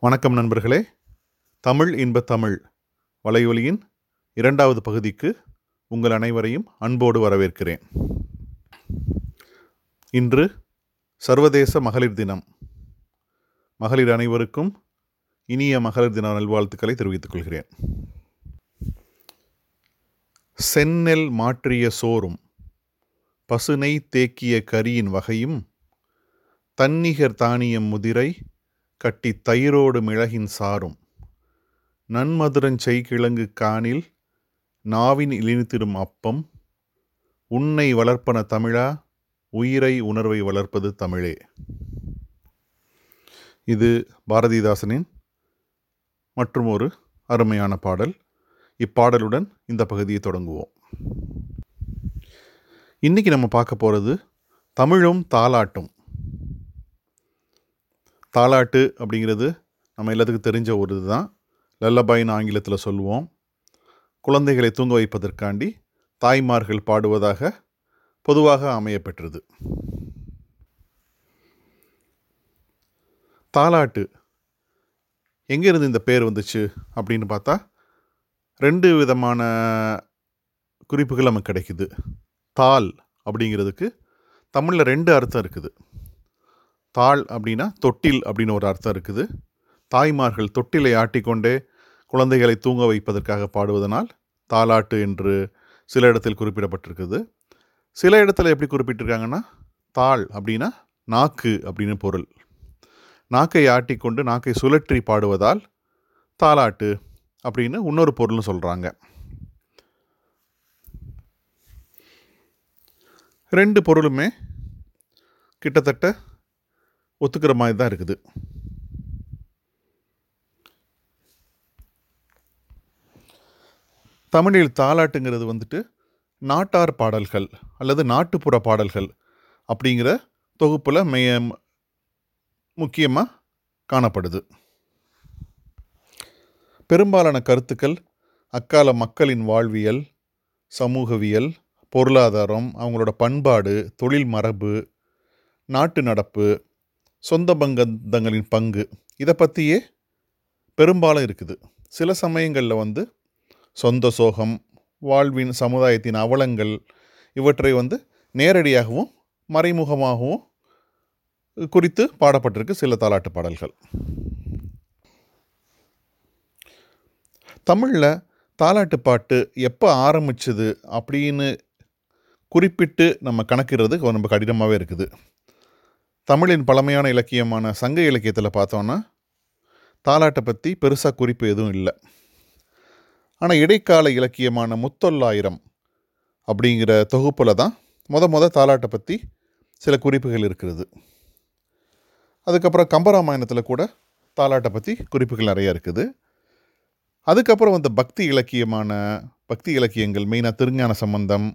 வணக்கம் நண்பர்களே. தமிழ் இன்ப தமிழ் வலையொலியின் இரண்டாவது பகுதிக்கு உங்கள் அனைவரையும் அன்போடு வரவேற்கிறேன். இன்று சர்வதேச மகளிர் தினம். மகளிர் அனைவருக்கும் இனிய மகளிர் தின நல்வாழ்த்துக்களை தெரிவித்துக் கொள்கிறேன். செந்நெல் மாற்றிய சோறும் பசுனை தேக்கிய கரியின் வகையும் தன்னிகர் தானியம் முதிரை கட்டி தயிரோடு மிளகின் சாரும். நன்மதுரஞ்செய் செய்கிழங்கு காணில் நாவின் இழித்திடும் அப்பம். உன்னை வளர்ப்பன தமிழா உயிரை உணர்வை வளர்ப்பது தமிழே. இது பாரதிதாசனின் மற்றும் ஒரு அருமையான பாடல். இப்பாடலுடன் இந்த பகுதியை தொடங்குவோம். இன்றைக்கி நம்ம பார்க்க போகிறது தமிழும் தாலாட்டும் தாலாட்டு அப்படிங்கிறது நம்ம எல்லாத்துக்கும் தெரிஞ்ச ஒரு இதுதான். லல்லபாயின்னு ஆங்கிலத்தில் சொல்லுவோம் குழந்தைகளை தூங்க வைப்பதற்காண்டி தாய்மார்கள் பாடுவதாக பொதுவாக அமையப்பெற்றது. தாலாட்டு எங்கேருந்து இந்த பேர் வந்துச்சு அப்படின்னு பார்த்தா ரெண்டு விதமான குறிப்புகள் நமக்கு கிடைக்குது. தால் அப்படிங்கிறதுக்கு தமிழில் ரெண்டு அர்த்தம் இருக்குது. தாள் அப்படின்னா தொட்டில் அப்படின்னு ஒரு அர்த்தம் இருக்குது. தாய்மார்கள் தொட்டிலை ஆட்டிக்கொண்டே குழந்தைகளை தூங்க வைப்பதற்காக பாடுவதனால் தாலாட்டு என்று சில இடத்தில் குறிப்பிடப்பட்டிருக்குது. சில இடத்துல எப்படி குறிப்பிட்டிருக்காங்கன்னா தாள் அப்படின்னா நாக்கு அப்படின்னு பொருள். நாக்கை ஆட்டிக்கொண்டு நாக்கை சுழற்றி பாடுவதால் தாலாட்டு அப்படின்னு இன்னொரு பொருள்னு சொல்கிறாங்க ரெண்டு பொருளுமே கிட்டத்தட்ட ஒத்துக்கிற மாதிரி தான் இருக்குது. தமிழில் தாலாட்டுங்கிறது வந்துட்டு நாட்டார் பாடல்கள் அல்லது நாட்டுப்புற பாடல்கள் அப்படிங்கிற தொகுப்பில் மைய முக்கியமாக காணப்படுது. பெரும்பாலான கருத்துக்கள் அக்கால மக்களின் வாழ்வியல் சமூகவியல் பொருளாதாரம் அவங்களோட பண்பாடு தொழில் மரபு நாட்டு நடப்பு சொந்த பங்கந்தங்களின் பங்கு. இதை பற்றியே பெரும்பாலும் இருக்குது. சில சமயங்களில் வந்து சொந்த சோகம் வாழ்வின் சமுதாயத்தின் அவலங்கள் இவற்றை வந்து நேரடியாகவும் மறைமுகமாகவும் குறித்து பாடப்பட்டிருக்கு சில தாலாட்டு பாடல்கள். தமிழில் தாலாட்டு பாட்டு எப்போ ஆரம்பிச்சது அப்படின்னு குறிப்பிட்டு நம்ம கணக்கிடுறது ரொம்ப கடினமாகவே இருக்குது. தமிழின் பழமையான இலக்கியமான சங்க இலக்கியத்தில் பார்த்தோன்னா தாலாட்டை பற்றி பெருசாக குறிப்பு எதுவும் இல்லை. ஆனால் இடைக்கால இலக்கியமான முத்தொள்ளாயிரம் அப்படிங்கிற தொகுப்பில் தான் முத முத தாலாட்டை பற்றி சில குறிப்புகள் இருக்கிறது. அதுக்கப்புறம் கம்பராமாயணத்தில் கூட தாலாட்டை பற்றி குறிப்புகள் நிறையா இருக்குது. அதுக்கப்புறம் வந்த பக்தி இலக்கியமான பக்தி இலக்கியங்கள் மெயினாக திருஞான சம்பந்தம்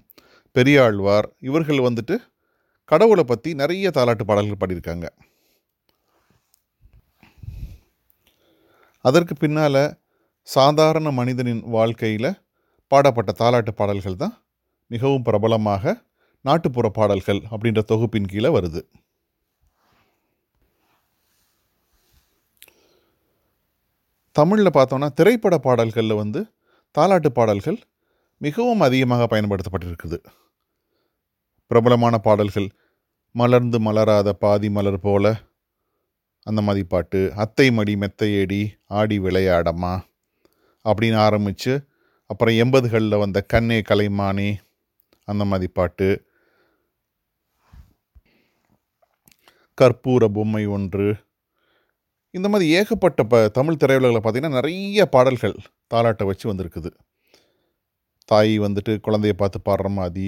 பெரியாழ்வார் இவர்கள் வந்துட்டு கடவுளை பற்றி நிறைய தாலாட்டு பாடல்கள் பாடியிருக்காங்க. அதற்கு பின்னால் சாதாரண மனிதனின் வாழ்க்கையில் பாடப்பட்ட தாலாட்டு பாடல்கள் தான் மிகவும் பிரபலமாக நாட்டுப்புற பாடல்கள் அப்படின்ற தொகுப்பின் கீழே வருது. தமிழில் பார்த்தோன்னா திரைப்பட பாடல்களில் வந்து தாலாட்டு பாடல்கள் மிகவும் அதிகமாக பயன்படுத்தப்பட்டிருக்குது. பிரபலமான பாடல்கள் மலர்ந்து மலராத பாதி மலர் போல. அந்த மாதிரி பாட்டு அத்தை மடி மெத்தையேடி ஆடி விளையாடம்மா அப்படின்னு ஆரம்பித்து அப்புறம் எண்பதுகளில் வந்த கண்ணே கலைமானே அந்த மாதிரி பாட்டு. கற்பூர பொம்மை ஒன்று. இந்த மாதிரி ஏகப்பட்ட ப தமிழ் திரையுலகில் பார்த்திங்கன்னா நிறைய பாடல்கள் தாலாட்டை வச்சு வந்திருக்குது. தாய் வந்துட்டு குழந்தைய பார்த்து பாடுற மாதிரி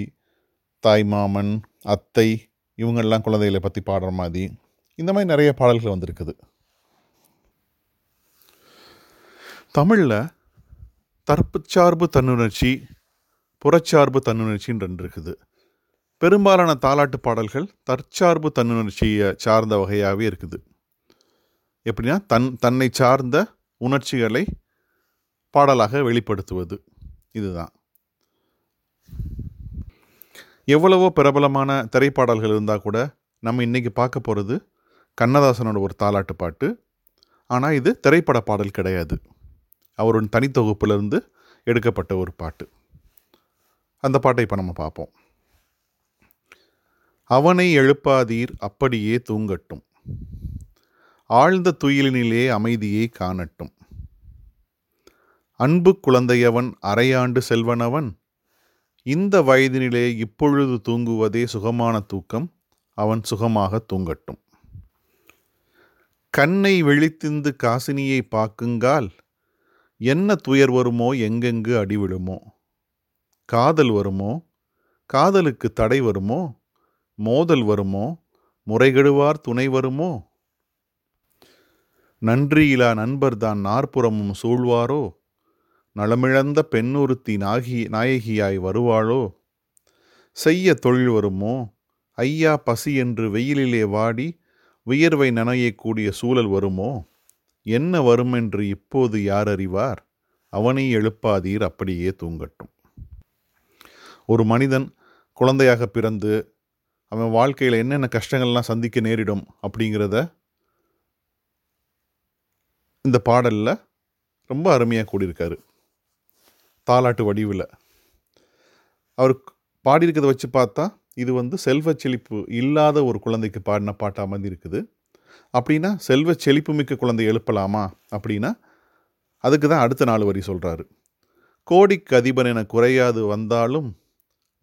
தாய் மாமன் அத்தை இவங்கெல்லாம் குழந்தைகளை பற்றி பாடுற மாதிரி இந்த மாதிரி நிறைய பாடல்கள் வந்திருக்குது. தமிழில் தற்புச்சார்பு தன்னுணர்ச்சி புறச்சார்பு தன்னுணர்ச்சின்னு ரெண்டு இருக்குது. பெரும்பாலான தாலாட்டு பாடல்கள் தற்சார்பு தன்னுணர்ச்சியை சார்ந்த வகையாகவே இருக்குது. எப்படின்னா தன் தன்னை சார்ந்த உணர்ச்சிகளை பாடலாக வெளிப்படுத்துவது. இதுதான். எவ்வளவோ பிரபலமான திரைப்பாடல்கள் இருந்தால் கூட நம்ம இன்றைக்கி பார்க்க போகிறது கண்ணதாசனோட ஒரு தாலாட்டு பாட்டு. ஆனால் இது திரைப்பட பாடல் கிடையாது. அவரின் தனித்தொகுப்பிலிருந்து எடுக்கப்பட்ட ஒரு பாட்டு. அந்த பாட்டை இப்போ நம்ம பார்ப்போம். அவனை எழுப்பாதீர் அப்படியே தூங்கட்டும். ஆழ்ந்த துயிலினிலே அமைதியை காணட்டும். அன்பு குழந்தையவன் அரையாண்டு செல்வனவன் இந்த வயதினிலே இப்பொழுது தூங்குவதே சுகமான தூக்கம். அவன் சுகமாக தூங்கட்டும். கண்ணை வெளித்திந்து காசினியை பார்க்குங்கால் என்ன துயர் வருமோ எங்கெங்கு அடி விழுமோ? காதல் வருமோ? காதலுக்கு தடை வருமோ? மோதல் வருமோ? முறைகெடுவார் துணை வருமோ? நன்றியிலா நண்பர்தான் நாற்புறமும் சூழ்வாரோ? நலமிழந்த பெண்ணுறுத்தி நாகி நாயகியாய் வருவாளோ? செய்ய தொழில் வருமோ? ஐயா பசி என்று வெயிலிலே வாடி வியர்வை நனையக்கூடிய சூழல் வருமோ? என்ன வருமென்று இப்போது யார் அறிவார்? அவனை எழுப்பாதீர் அப்படியே தூங்கட்டும். ஒரு மனிதன் குழந்தையாக பிறந்து அவன் வாழ்க்கையில் என்னென்ன கஷ்டங்கள்லாம் சந்திக்க நேரிடும் அப்படிங்கிறத இந்த பாடலில் ரொம்ப அருமையாக கூடியிருக்காரு தாலாட்டு வடிவில். அவர் பாடியிருக்கிறத வச்சு பார்த்தா இது வந்து செல்வ செழிப்பு இல்லாத ஒரு குழந்தைக்கு பாடின பாட்டாக மாதிரி இருக்குது அப்படின்னா செல்வ செழிப்பு மிக்க குழந்தை எழுப்பலாமா? அப்படின்னா அதுக்கு தான் அடுத்த நாலு வரி சொல்கிறாரு கோடிக்கு அதிபன் என குறையாது வந்தாலும்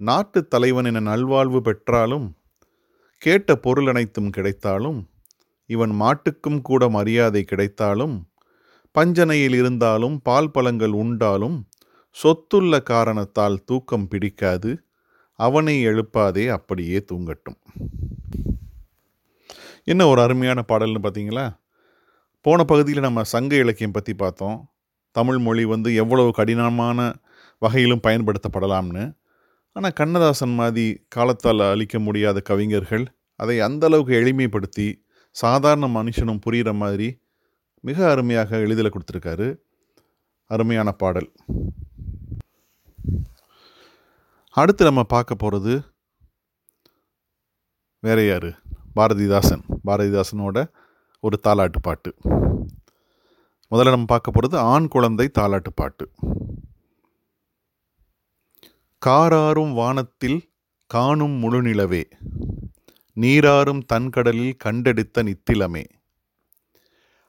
நாட்டு தலைவன் என நல்வாழ்வு பெற்றாலும் கேட்ட பொருள் அனைத்தும் கிடைத்தாலும் இவன் மாட்டுக்கும் கூட மரியாதை கிடைத்தாலும் பஞ்சனையில் இருந்தாலும் பால் பழங்கள் உண்டாலும் சொத்துள்ள காரணத்தால் தூக்கம் பிடிக்காது அவனை எழுப்பாதே அப்படியே தூங்கட்டும். என்ன ஒரு அருமையான பாடல்னு பார்த்தீங்களா? போன பகுதியில் நம்ம சங்க இலக்கியம் பற்றி பார்த்தோம். தமிழ் மொழி வந்து எவ்வளவு கடினமான வகையிலும் பயன்படுத்தப்படலாம்னு. ஆனால் கண்ணதாசன் மாதிரி காலத்தால் அழிக்க முடியாத கவிஞர்கள் அதை அந்த அளவுக்கு எளிமைப்படுத்தி சாதாரண மனுஷனும் புரிகிற மாதிரி மிக அருமையாக எளிதில் கொடுத்துருக்காரு. அருமையான பாடல். அடுத்து நம்ம பார்க்க போகிறது வேற யார்? பாரதிதாசன். பாரதிதாசனோட ஒரு தாலாட்டு பாட்டு. முதல்ல நம்ம பார்க்க போகிறது ஆண் குழந்தை தாலாட்டு பாட்டு. காராரும் வானத்தில் காணும் முழுநிலவே நீராறும் தன்கடலில் கண்டெடுத்த நித்திலமே.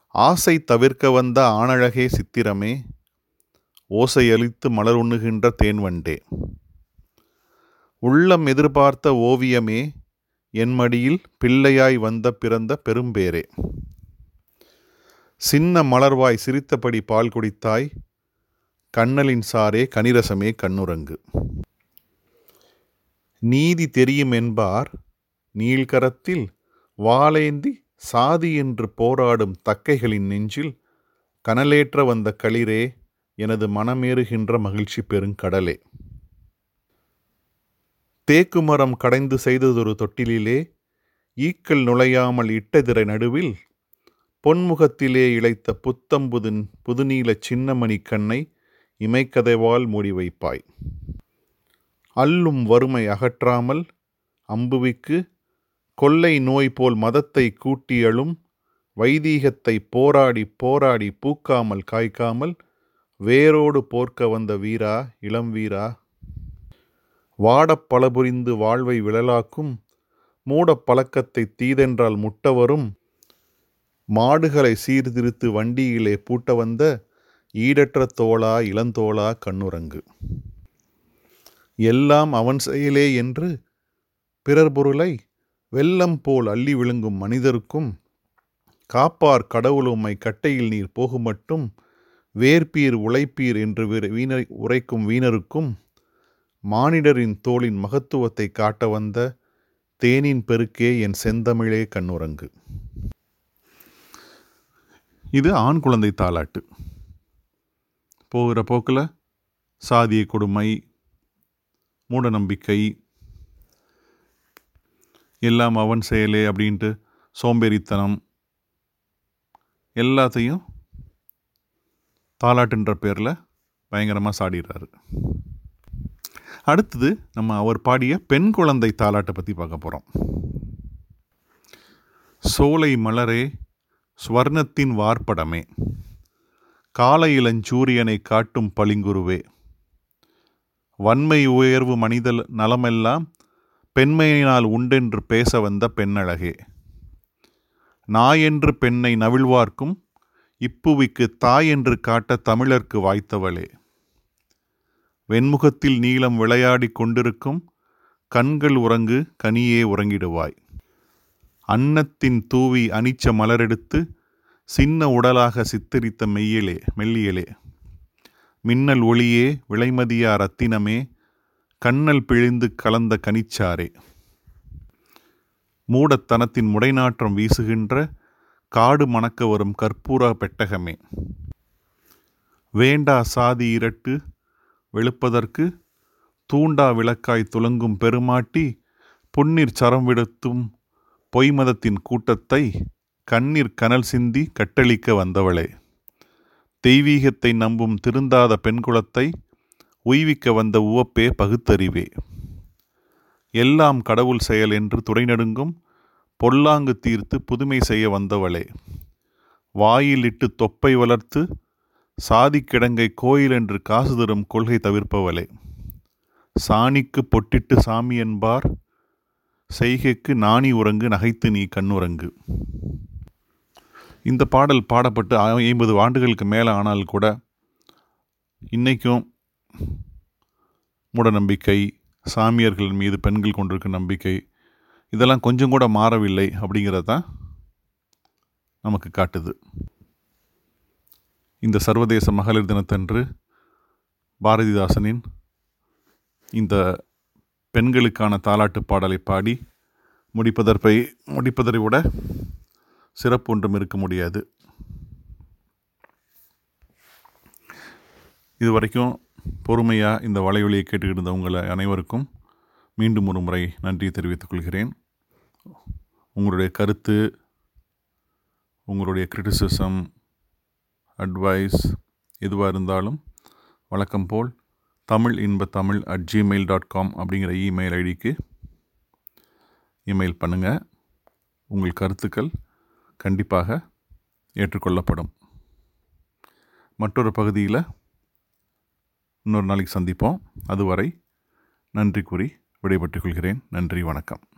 ஆசை தவிர்க்க வந்த ஆணழகே சித்திரமே ஓசையளித்து மலர் உண்ணுகின்ற தேன்வண்டே உள்ளம் எதிர்பார்த்த ஓவியமே என் மடியில் பிள்ளையாய் வந்த பிறந்த பெரும்பேரே. சின்ன மலர்வாய் சிரித்தபடி பால் குடித்தாய் கண்ணலின் சாரே கனிரசமே கண்ணுரங்கு. நீதி தெரியும் என்பார் நீள்கரத்தில் வாளேந்தி சாதி என்று போராடும் தக்கைகளின் நெஞ்சில் கனலேற்ற வந்த களிரே எனது மனமேறுகின்ற மகிழ்ச்சி பெருங்கடலே தேக்குமரம் கடைந்து செய்ததொரு தொட்டிலிலே ஈக்கள் நுழையாமல் இட்டதிரை நடுவில் பொன்முகத்திலே இழைத்த புத்தம்புதின் புதுநீல சின்னமணி கண்ணை இமைக்கதைவால் மூடி வைப்பாய். அல்லும் வறுமை அகற்றாமல் அம்புவிக்கு கொள்ளை நோய் போல் மதத்தை கூட்டியலும் வைதீகத்தை போராடி போராடி பூக்காமல் காய்க்காமல் வேரோடு போர்க்க வந்த வீரா இளம் வீரா? வாடப் பலபுரிந்து வாழ்வை விழலாக்கும் மூடப் பழக்கத்தை தீதென்றால் முட்டவரும் மாடுகளை சீர்திருத்து வண்டியிலே பூட்ட வந்த ஈடற்ற தோளா இளந்தோளா கண்ணுரங்கு எல்லாம் அவன் செயலே என்று பிறர் பொருளை வெள்ளம் போல் அள்ளி விழுங்கும் மனிதருக்கும் காப்பார் கடவுள் உம்மை கட்டையில் நீர் போகுமட்டும் வேர்பீர் உழைப்பீர் என்று வீர- வீணர் உரைக்கும் வீணருக்கும் மானிடரின் தோளின் மகத்துவத்தை காட்ட வந்த தேனின் பெருக்கே என் செந்தமிழே கண்ணுரங்கு இது ஆண் குழந்தை தாலாட்டு போகிற போக்கில் சாதிய கொடுமை மூடநம்பிக்கை எல்லாம் அவன் செயலே அப்படின்ட்டு சோம்பேறித்தனம் எல்லாத்தையும் தாலாட்டுன்ற பேரில் பயங்கரமாக சாடிடுறாரு. அடுத்தது நம்ம அவர் பாடிய பெண் குழந்தை தாலாட்டை பற்றி பார்க்க போகிறோம் சோலை மலரே ஸ்வர்ணத்தின் வார்ப்படமே காலையிலஞ்சூரியனை இளஞ்சூரியனை காட்டும் பளிங்குருவே வன்மை உயர்வு மனித நலமெல்லாம் பெண்மையினால் உண்டென்று பேச வந்த பெண்ணழகே நாயென்று பெண்ணை நவிழ்வார்க்கும் இப்புவிக்கு தாய் என்று காட்ட தமிழர்க்கு வாய்த்தவளே. வெண்முகத்தில் நீளம் விளையாடிக் கொண்டிருக்கும் கண்கள் உறங்கு கனியே உறங்கிடுவாய். அன்னத்தின் தூவி அனிச்ச மலரெடுத்து சின்ன உடலாக சித்தரித்த மெய்யலே மெல்லியலே. மின்னல் ஒளியே விலைமதியா ரத்தினமே கண்ணல் பிழிந்து கலந்த கனிச்சாரே. மூடத்தனத்தின் முடைநாற்றம் வீசுகின்ற காடு மணக்க வரும் கற்பூர பெட்டகமே. வேண்டா சாதி இரட்டு வெளுப்பதற்கு தூண்டா விளக்காய் துலங்கும் பெருமாட்டி பொன்னீர் சரம் விடுத்தும் பொய்மதத்தின் கூட்டத்தை கண்ணீர் கனல் சிந்தி கட்டளிக்க வந்தவளே. தெய்வீகத்தை நம்பும் திருந்தாத பெண்குலத்தை உய்விக்க வந்த உவப்பே பகுத்தறிவே. எல்லாம் கடவுள் செயல் என்று துடைநடுங்கும் பொல்லாங்கு தீர்த்து புதுமை செய்ய வந்தவளே. வாயிலிட்டு தொப்பை வளர்த்து சாதி கிடங்கை கோயில் என்று காசு தரும் கொள்கை தவிர்ப்பவளே. சாணிக்கு பொட்டிட்டு சாமி என்பார் செய்கைக்கு நாணி உறங்கு நகைத்து நீ கண்ணுறங்கு இந்த பாடல் பாடப்பட்டு ஐம்பது ஆண்டுகளுக்கு மேலே ஆனால் கூட இன்றைக்கும் மூடநம்பிக்கை சாமியார்கள் மீது பெண்கள் கொண்டிருக்கும் நம்பிக்கை இதெல்லாம் கொஞ்சம் கூட மாறவில்லை அப்படிங்கிறது தான் நமக்கு காட்டுது. இந்த சர்வதேச மகளிர் தினத்தன்று பாரதிதாசனின் இந்த பெண்களுக்கான தாலாட்டு பாடலை பாடி முடிப்பதற்பை முடிப்பதை விட சிறப்பு ஒன்றும் இருக்க முடியாது. இதுவரைக்கும் பொறுமையாக இந்த வலைவழியை கேட்டுக்கிட்டு இருந்த உங்களை அனைவருக்கும் மீண்டும் ஒரு முறை நன்றி தெரிவித்துக் கொள்கிறேன். உங்களுடைய கருத்து உங்களுடைய கிரிட்டிசிசம் அட்வைஸ் எதுவாக இருந்தாலும் வழக்கம் போல் தமிழ் இன்ப Tamil at Gmail dot com அப்படிங்கிற இமெயில் ஐடிக்கு இமெயில் பண்ணுங்கள் உங்கள் கருத்துக்கள் கண்டிப்பாக ஏற்றுக்கொள்ளப்படும். மற்றொரு பகுதியில் இன்னொரு நாளைக்கு சந்திப்போம். அதுவரை நன்றி கூறி விடைபெற்றுக் கொள்கிறேன். நன்றி வணக்கம்.